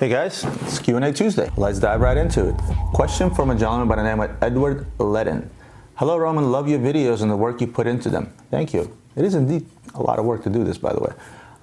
Hey guys, it's Q&A Tuesday. Let's dive right into it. Question from a gentleman by the name of Edward Ledden. Hello Roman, love your videos and the work you put into them. Thank you. It is indeed a lot of work to do this, by the way.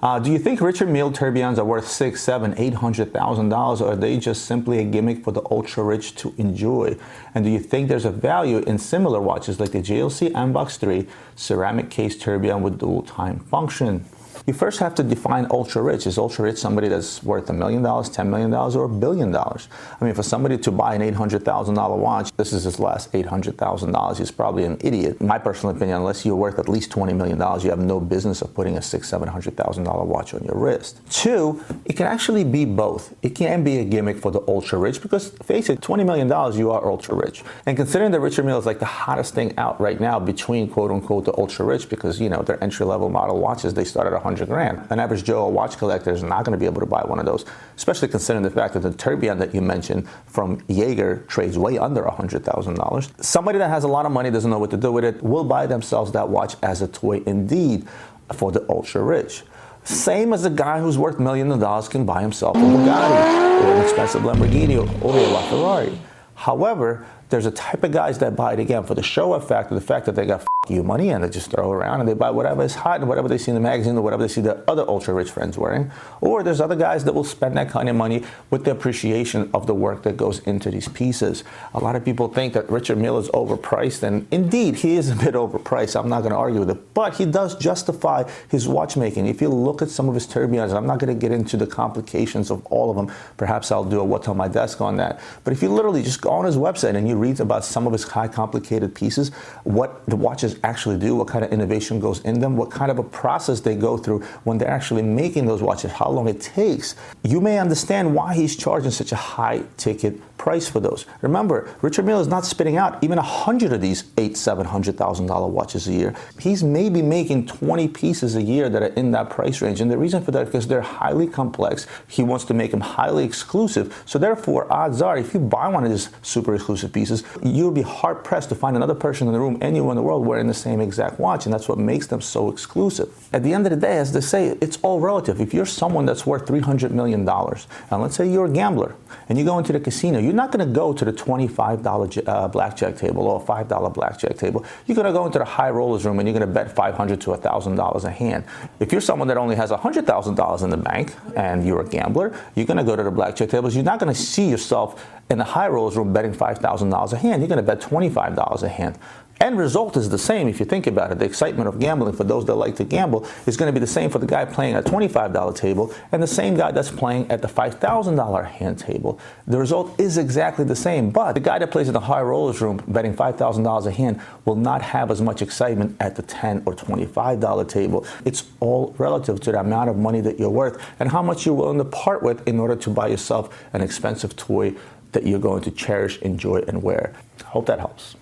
Uh, do you think Richard Mille tourbillons are worth six, seven, eight hundred thousand dollars, or are they just simply a gimmick for the ultra rich to enjoy? And do you think there's a value in similar watches like the JLC AMVOX 3 ceramic case tourbillon with dual time function? You first have to define ultra rich. Is ultra rich somebody that's worth a million dollars, $10 million, or a billion dollars? I mean, for somebody to buy an $800,000 watch, this is his last $800,000, he's probably an idiot. My personal opinion, unless you're worth at least $20 million, you have no business of putting a six, $700,000 watch on your wrist. Two, it can actually be both. It can be a gimmick for the ultra rich because, face it, $20 million, you are ultra rich. And considering the Richard Mille is like the hottest thing out right now between quote unquote the ultra rich because, you know, their entry level model watches, they start at 100 100 grand. An average Joe watch collector is not going to be able to buy one of those, especially considering the fact that the tourbillon that you mentioned from Jaeger trades way under $100,000. Somebody that has a lot of money, doesn't know what to do with it, will buy themselves that watch as a toy indeed for the ultra rich. Same as a guy who's worth millions of dollars can buy himself a Bugatti or an expensive Lamborghini or a Ferrari. However, there's a type of guys that buy it again for the show effect, the fact that they got you money and they just throw around and they buy whatever is hot and whatever they see in the magazine or whatever they see their other ultra rich friends wearing. Or there's other guys that will spend that kind of money with the appreciation of the work that goes into these pieces. A lot of people think that Richard Mille is overpriced, and indeed he is a bit overpriced. I'm not going to argue with it, but he does justify his watchmaking. If you look at some of his tourbillons, I'm not going to get into the complications of all of them. Perhaps I'll do a what's on my desk on that. But if you literally just go on his website and you read about some of his high complicated pieces, what the watches actually do, what kind of innovation goes in them, what kind of a process they go through when they're actually making those watches, how long it takes, you may understand why he's charging such a high ticket price for those. Remember, Richard Mille is not spitting out even a hundred of these eight, seven hundred thousand dollar watches a year. He's maybe making 20 pieces a year that are in that price range. And the reason for that is because they're highly complex. He wants to make them highly exclusive. So therefore, odds are if you buy one of these super exclusive pieces, you'll be hard pressed to find another person in the room, anywhere in the world, wearing the same exact watch. And that's what makes them so exclusive. At the end of the day, as they say, it's all relative. If you're someone that's worth $300 million, and let's say you're a gambler, and you go into the casino, you're not going to go to the $25 uh, blackjack table or $5 blackjack table. You're going to go into the high rollers room and you're going to bet $500 to $1,000 a hand. If you're someone that only has $100,000 in the bank and you're a gambler, you're going to go to the blackjack tables. You're not going to see yourself in the high rollers room betting $5,000 a hand. You're going to bet $25 a hand. End result is the same if you think about it. The excitement of gambling for those that like to gamble is going to be the same for the guy playing at $25 table and the same guy that's playing at the $5,000 hand table. The result is exactly the same, but the guy that plays in the high rollers room betting $5,000 a hand will not have as much excitement at the 10 or $25 table. It's all relative to the amount of money that you're worth and how much you're willing to part with in order to buy yourself an expensive toy that you're going to cherish, enjoy, and wear. Hope that helps.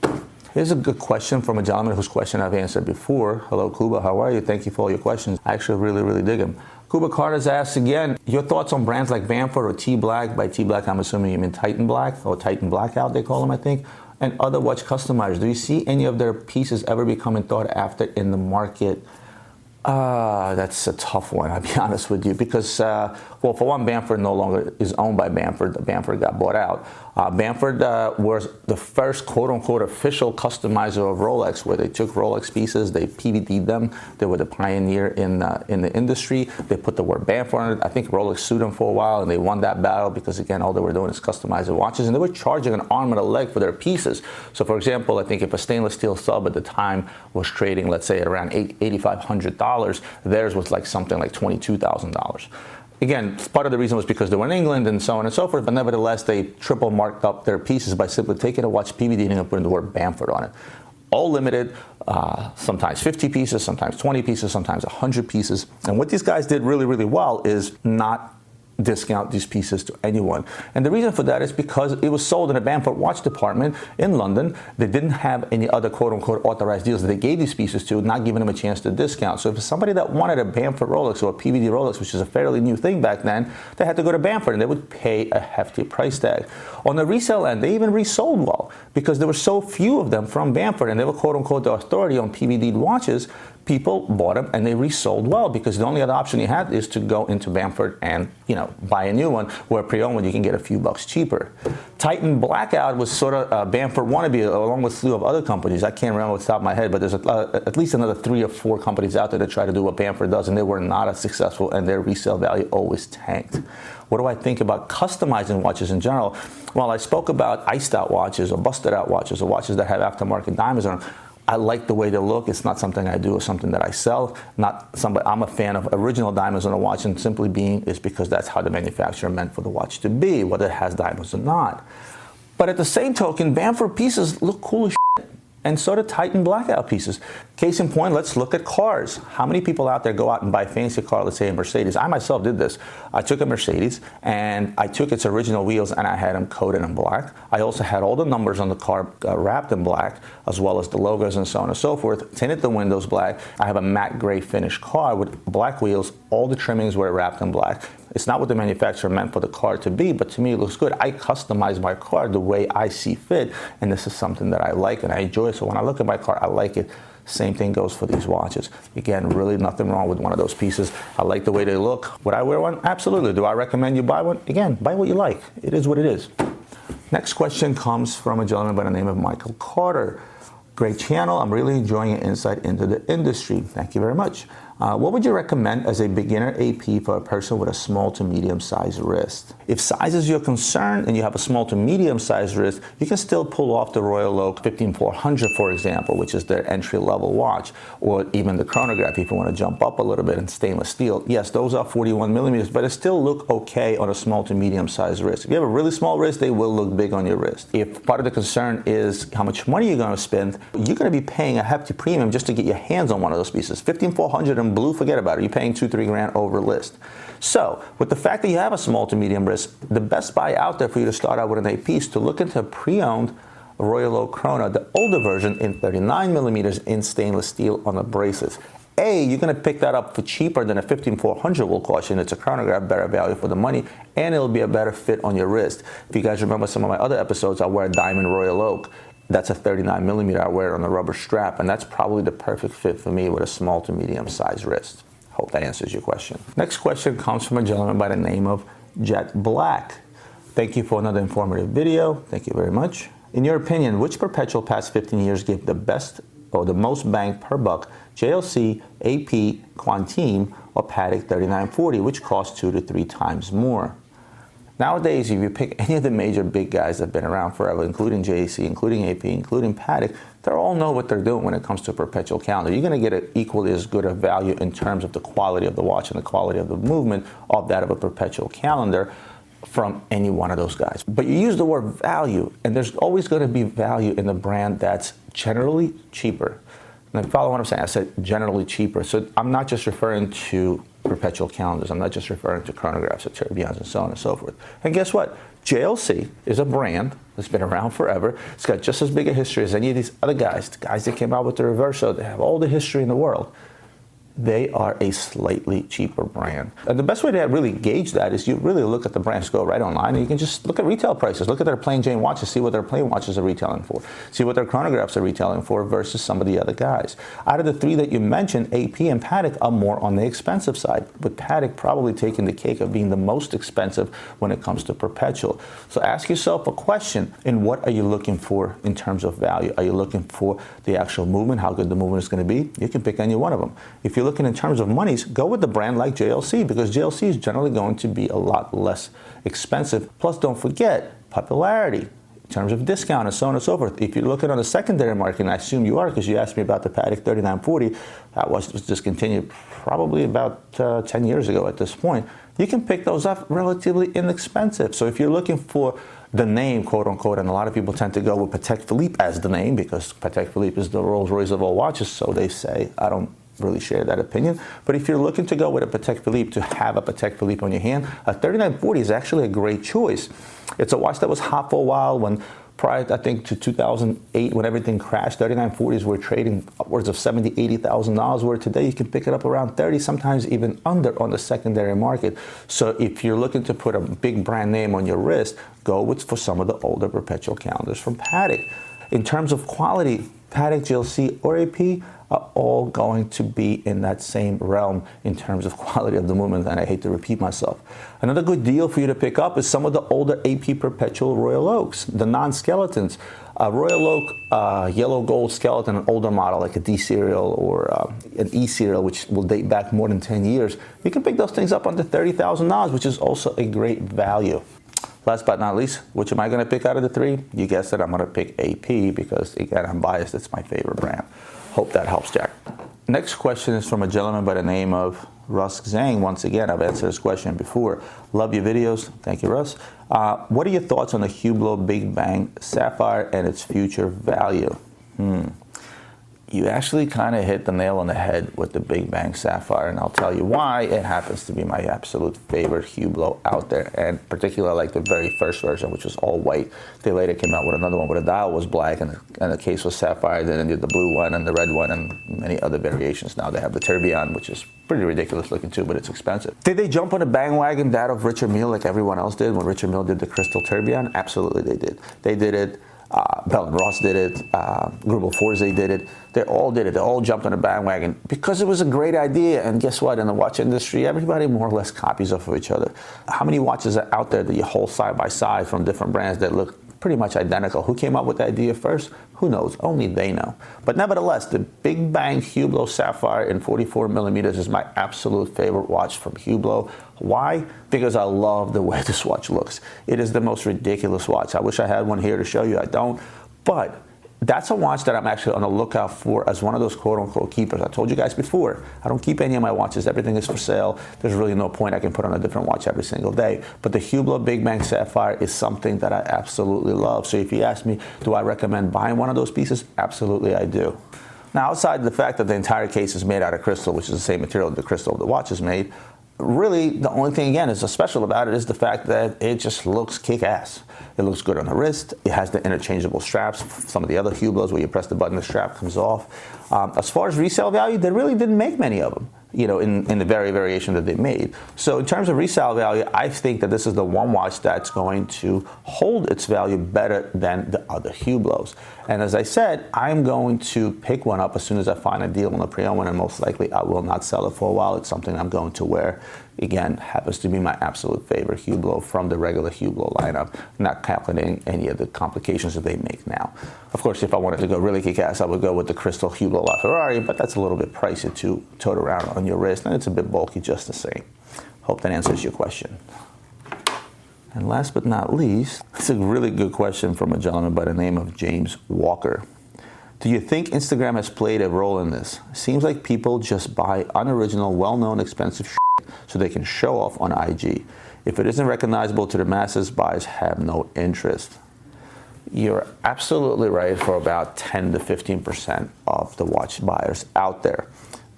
Here's a good question from a gentleman whose question I've answered before. Hello, Kuba. How are you? Thank you for all your questions. I actually really, really dig them. Kuba Carter's asked again, your thoughts on brands like Bamford or T Black? By T Black, I'm assuming you mean Titan Black or Titan Blackout, they call them, I think, and other watch customizers. Do you see any of their pieces ever becoming thought after in the market? Uh, that's a tough one, I'll be honest with you, because, uh, well, for one, Bamford no longer is owned by Bamford. Bamford got bought out. Uh, Bamford uh, was the first quote unquote official customizer of Rolex, where they took Rolex pieces, they PVD'd them. They were the pioneer in, uh, in the industry. They put the word Bamford on it. I think Rolex sued them for a while, and they won that battle because, again, all they were doing is customizing watches, and they were charging an arm and a leg for their pieces. So, for example, I think if a stainless steel sub at the time was trading, let's say, around $8,500, theirs was like something like $22,000 again, part of the reason was because they were in England and so on and so forth, but nevertheless, they triple marked up their pieces by simply taking a watch PVD and putting the word Bamford on it. All limited, uh, sometimes 50 pieces, sometimes 20 pieces, sometimes 100 pieces. And what these guys did really, really well is not discount these pieces to anyone. And the reason for that is because it was sold in a Bamford watch department in London. They didn't have any other quote unquote authorized deals that they gave these pieces to, not giving them a chance to discount. So if somebody that wanted a Bamford Rolex or a PVD Rolex, which is a fairly new thing back then, they had to go to Bamford and they would pay a hefty price tag. On the resale end, they even resold well because there were so few of them from Bamford and they were quote unquote the authority on PVD watches people bought them and they resold well because the only other option you had is to go into Bamford and you know buy a new one. Where pre-owned one you can get a few bucks cheaper. Titan Blackout was sort of a Bamford wannabe along with a slew of other companies. I can't remember off the top of my head, but there's a, uh, at least another three or four companies out there that try to do what Bamford does, and they were not as successful, and their resale value always tanked. What do I think about customizing watches in general? Well, I spoke about iced out watches or busted out watches or watches that have aftermarket diamonds on them. I like the way they look. It's not something I do. It's something that I sell. Not somebody. I'm a fan of original diamonds on a watch, and simply being is because that's how the manufacturer meant for the watch to be, whether it has diamonds or not. But at the same token, Bamford pieces look cool as and so do Titan blackout pieces. Case in point, let's look at cars. How many people out there go out and buy a fancy car, let's say a Mercedes? I myself did this. I took a Mercedes and I took its original wheels and I had them coated in black. I also had all the numbers on the car uh, wrapped in black, as well as the logos and so on and so forth. Tinted the windows black. I have a matte gray finish car with black wheels. All the trimmings were wrapped in black. It's not what the manufacturer meant for the car to be, but to me it looks good. I customize my car the way I see fit, and this is something that I like and I enjoy. So when I look at my car, I like it. Same thing goes for these watches. Again, really nothing wrong with one of those pieces. I like the way they look. Would I wear one? Absolutely. Do I recommend you buy one? Again, buy what you like. It is what it is. Next question comes from a gentleman by the name of Michael Carter. Great channel. I'm really enjoying your insight into the industry. Thank you very much. Uh, what would you recommend as a beginner AP for a person with a small to medium sized wrist? If size is your concern and you have a small to medium sized wrist, you can still pull off the Royal Oak 15400, for example, which is their entry level watch, or even the chronograph if you want to jump up a little bit in stainless steel. Yes, those are 41 millimeters, but it still look okay on a small to medium sized wrist. If you have a really small wrist, they will look big on your wrist. If part of the concern is how much money you're going to spend, you're going to be paying a hefty premium just to get your hands on one of those pieces. 15400 blue, forget about it. You're paying two, three grand over list. So, with the fact that you have a small to medium risk, the best buy out there for you to start out with an AP is to look into a pre-owned Royal Oak Chrono, the older version in 39 millimeters in stainless steel on the braces. A, you're going to pick that up for cheaper than a 15400 will cost you, and it's a chronograph, better value for the money, and it'll be a better fit on your wrist. If you guys remember some of my other episodes, I wear a Diamond Royal Oak, that's a 39 millimeter. I wear on the rubber strap, and that's probably the perfect fit for me with a small to medium sized wrist. Hope that answers your question. Next question comes from a gentleman by the name of Jet Black. Thank you for another informative video. Thank you very much. In your opinion, which perpetual past 15 years give the best or the most bang per buck? JLC, AP, Quantième, or Patek 3940, which costs two to three times more? Nowadays, if you pick any of the major big guys that have been around forever, including JC, including AP, including Patek, they all know what they're doing when it comes to a perpetual calendar. You're going to get equally as good a value in terms of the quality of the watch and the quality of the movement of that of a perpetual calendar from any one of those guys. But you use the word value, and there's always going to be value in the brand that's generally cheaper. And follow what I'm saying. I said generally cheaper. So I'm not just referring to perpetual calendars. I'm not just referring to chronographs or tourbillons and so on and so forth. And guess what? JLC is a brand that's been around forever. It's got just as big a history as any of these other guys. The guys that came out with the Reverso, they have all the history in the world they are a slightly cheaper brand. And the best way to really gauge that is you really look at the brands, go right online, and you can just look at retail prices. Look at their plain Jane watches, see what their plain watches are retailing for, see what their chronographs are retailing for versus some of the other guys. Out of the three that you mentioned, AP and Patek are more on the expensive side, with Patek probably taking the cake of being the most expensive when it comes to perpetual. So ask yourself a question in what are you looking for in terms of value? Are you looking for the actual movement, how good the movement is going to be? You can pick any one of them. If you looking in terms of monies, go with the brand like JLC because JLC is generally going to be a lot less expensive. Plus, don't forget popularity in terms of discount and so on and so forth. If you're looking on the secondary market, and I assume you are because you asked me about the Patek 3940, that was, was discontinued probably about uh, 10 years ago at this point. You can pick those up relatively inexpensive. So if you're looking for the name, quote unquote, and a lot of people tend to go with Patek Philippe as the name because Patek Philippe is the Rolls Royce of all watches, so they say. I don't really share that opinion. But if you're looking to go with a Patek Philippe, to have a Patek Philippe on your hand, a 3940 is actually a great choice. It's a watch that was hot for a while when prior, I think, to 2008 when everything crashed. 3940s were trading upwards of 70, 80,000 dollars. Where today you can pick it up around 30, sometimes even under on the secondary market. So if you're looking to put a big brand name on your wrist, go with for some of the older perpetual calendars from Patek. In terms of quality, Patek JLC or AP, are all going to be in that same realm in terms of quality of the movement, and I hate to repeat myself. Another good deal for you to pick up is some of the older AP Perpetual Royal Oaks, the non-skeletons. A Royal Oak uh, yellow gold skeleton, an older model like a D serial or uh, an E serial, which will date back more than 10 years. You can pick those things up under $30,000, which is also a great value. Last but not least, which am I going to pick out of the three? You guessed it, I'm going to pick AP because, again, I'm biased. It's my favorite brand. Hope that helps, Jack. Next question is from a gentleman by the name of Russ Zhang. Once again, I've answered this question before. Love your videos. Thank you, Russ. Uh, what are your thoughts on the Hublot Big Bang Sapphire and its future value? Hmm you actually kind of hit the nail on the head with the Big Bang Sapphire, and I'll tell you why. It happens to be my absolute favorite Hublot out there, and particularly like the very first version, which was all white. They later came out with another one where the dial was black and the, and the case was sapphire. Then they did the blue one and the red one and many other variations. Now they have the Tourbillon, which is pretty ridiculous looking too, but it's expensive. Did they jump on the bandwagon that of Richard Mille like everyone else did when Richard Mille did the Crystal Tourbillon? Absolutely, they did. They did it uh, Bell and Ross did it. Uh, Greubel Forsey did it. They all did it. They all jumped on the bandwagon because it was a great idea. And guess what? In the watch industry, everybody more or less copies off of each other. How many watches are out there that you hold side by side from different brands that look pretty much identical. Who came up with the idea first? Who knows? Only they know. But nevertheless, the Big Bang Hublot Sapphire in 44 millimeters is my absolute favorite watch from Hublot. Why? Because I love the way this watch looks. It is the most ridiculous watch. I wish I had one here to show you. I don't. But that's a watch that I'm actually on the lookout for as one of those quote unquote keepers. I told you guys before, I don't keep any of my watches. Everything is for sale. There's really no point I can put on a different watch every single day. But the Hublot Big Bang Sapphire is something that I absolutely love. So if you ask me, do I recommend buying one of those pieces? Absolutely, I do. Now, outside the fact that the entire case is made out of crystal, which is the same material the crystal of the watch is made, really the only thing again is special about it is the fact that it just looks kick-ass. It looks good on the wrist. It has the interchangeable straps. Some of the other Hublots where you press the button, the strap comes off. Um, as far as resale value, they really didn't make many of them you know, in, in the very variation that they made. So in terms of resale value, I think that this is the one watch that's going to hold its value better than the other Hublots. And as I said, I'm going to pick one up as soon as I find a deal on the pre-owned, one. and most likely I will not sell it for a while. It's something I'm going to wear again, happens to be my absolute favorite Hublot from the regular Hublot lineup, not calculating any of the complications that they make now. Of course, if I wanted to go really kick-ass, I would go with the Crystal Hublot LaFerrari, but that's a little bit pricey to tote around on your wrist, and it's a bit bulky just the same. Hope that answers your question. And last but not least, it's a really good question from a gentleman by the name of James Walker. Do you think Instagram has played a role in this? Seems like people just buy unoriginal, well-known, expensive so they can show off on IG. If it isn't recognizable to the masses, buyers have no interest. You're absolutely right for about 10 to 15% of the watch buyers out there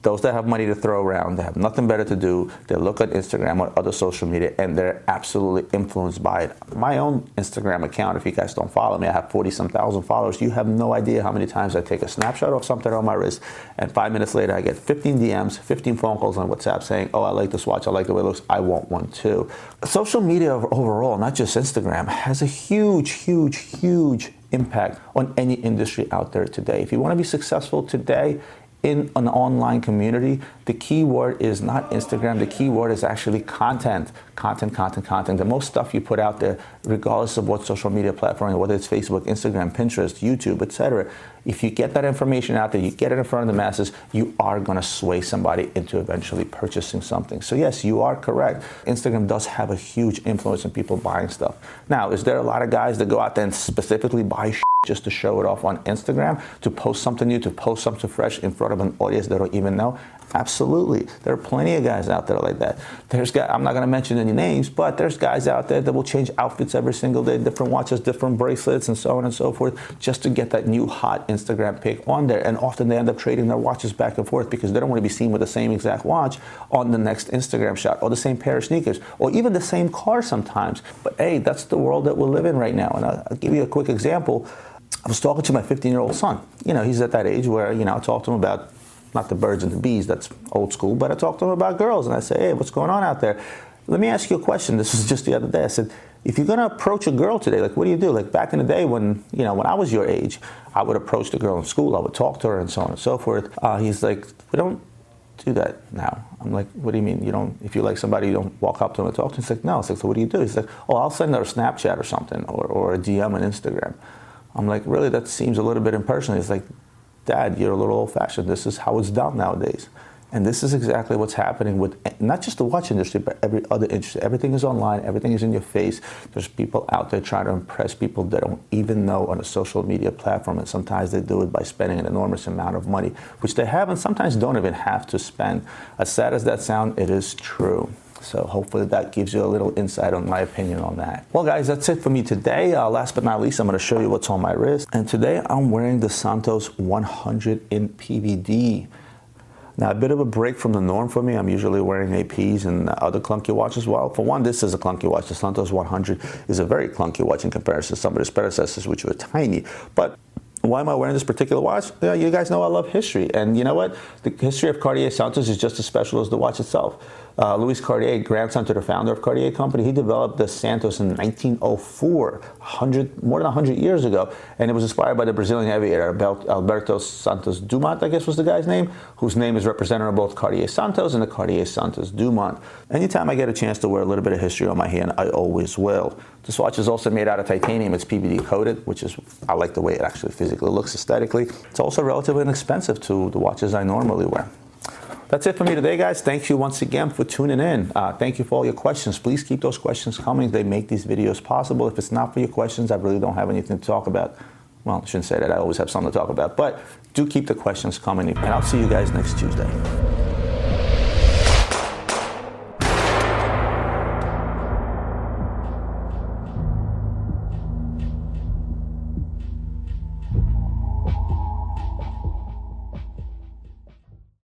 those that have money to throw around, they have nothing better to do, they look at Instagram or other social media and they're absolutely influenced by it. My own Instagram account, if you guys don't follow me, I have 40 some thousand followers. You have no idea how many times I take a snapshot of something on my wrist and five minutes later I get 15 DMs, 15 phone calls on WhatsApp saying, oh, I like this watch, I like the way it looks, I want one too. Social media overall, not just Instagram, has a huge, huge, huge impact on any industry out there today. If you want to be successful today, in an online community, the key word is not Instagram. The key word is actually content, content, content, content. The most stuff you put out there, regardless of what social media platform, whether it's Facebook, Instagram, Pinterest, YouTube, etc. If you get that information out there, you get it in front of the masses, you are going to sway somebody into eventually purchasing something. So yes, you are correct. Instagram does have a huge influence in people buying stuff. Now, is there a lot of guys that go out there and specifically buy? just to show it off on Instagram, to post something new, to post something fresh in front of an audience they don't even know? Absolutely. There are plenty of guys out there like that. There's guys, I'm not going to mention any names, but there's guys out there that will change outfits every single day, different watches, different bracelets, and so on and so forth, just to get that new hot Instagram pic on there. And often they end up trading their watches back and forth because they don't want to be seen with the same exact watch on the next Instagram shot, or the same pair of sneakers, or even the same car sometimes. But hey, that's the world that we live in right now. And I'll, I'll give you a quick example. I was talking to my 15 year old son. You know, he's at that age where, you know, I talk to him about not the birds and the bees, that's old school, but I talk to him about girls and I say, hey, what's going on out there? let me ask you a question. This was just the other day. I said, if you're gonna approach a girl today, like what do you do? Like back in the day when you know when I was your age, I would approach the girl in school, I would talk to her and so on and so forth. Uh, he's like, we don't do that now. I'm like, what do you mean? You don't, if you like somebody, you don't walk up to them and talk to them? He's like, no. It's like, so what do you do? He's like, oh, I'll send her a Snapchat or something or, or a DM on Instagram. I'm like, really? That seems a little bit impersonal. He's like, Dad, you're a little old fashioned. This is how it's done nowadays. And this is exactly what's happening with not just the watch industry, but every other industry. Everything is online, everything is in your face. There's people out there trying to impress people they don't even know on a social media platform. And sometimes they do it by spending an enormous amount of money, which they have and sometimes don't even have to spend. As sad as that sounds, it is true. So hopefully that gives you a little insight on my opinion on that. Well, guys, that's it for me today. Uh, last but not least, I'm going to show you what's on my wrist. And today I'm wearing the Santos 100 in PVD. Now, a bit of a break from the norm for me. I'm usually wearing APs and other clunky watches. Well, for one, this is a clunky watch. The Santos 100 is a very clunky watch in comparison to some of its predecessors, which were tiny. But why am I wearing this particular watch? Yeah, you guys know I love history. And you know what? The history of Cartier Santos is just as special as the watch itself. Uh, Louis Cartier, grandson to the founder of Cartier Company, he developed the Santos in 1904, 100, more than 100 years ago. And it was inspired by the Brazilian aviator Alberto Santos Dumont, I guess was the guy's name, whose name is represented on both Cartier Santos and the Cartier Santos Dumont. Anytime I get a chance to wear a little bit of history on my hand, I always will. This watch is also made out of titanium. It's PVD coated, which is, I like the way it actually physically looks aesthetically. It's also relatively inexpensive to the watches I normally wear. That's it for me today, guys. Thank you once again for tuning in. Uh, thank you for all your questions. Please keep those questions coming. They make these videos possible. If it's not for your questions, I really don't have anything to talk about. Well, I shouldn't say that. I always have something to talk about. But do keep the questions coming. And I'll see you guys next Tuesday.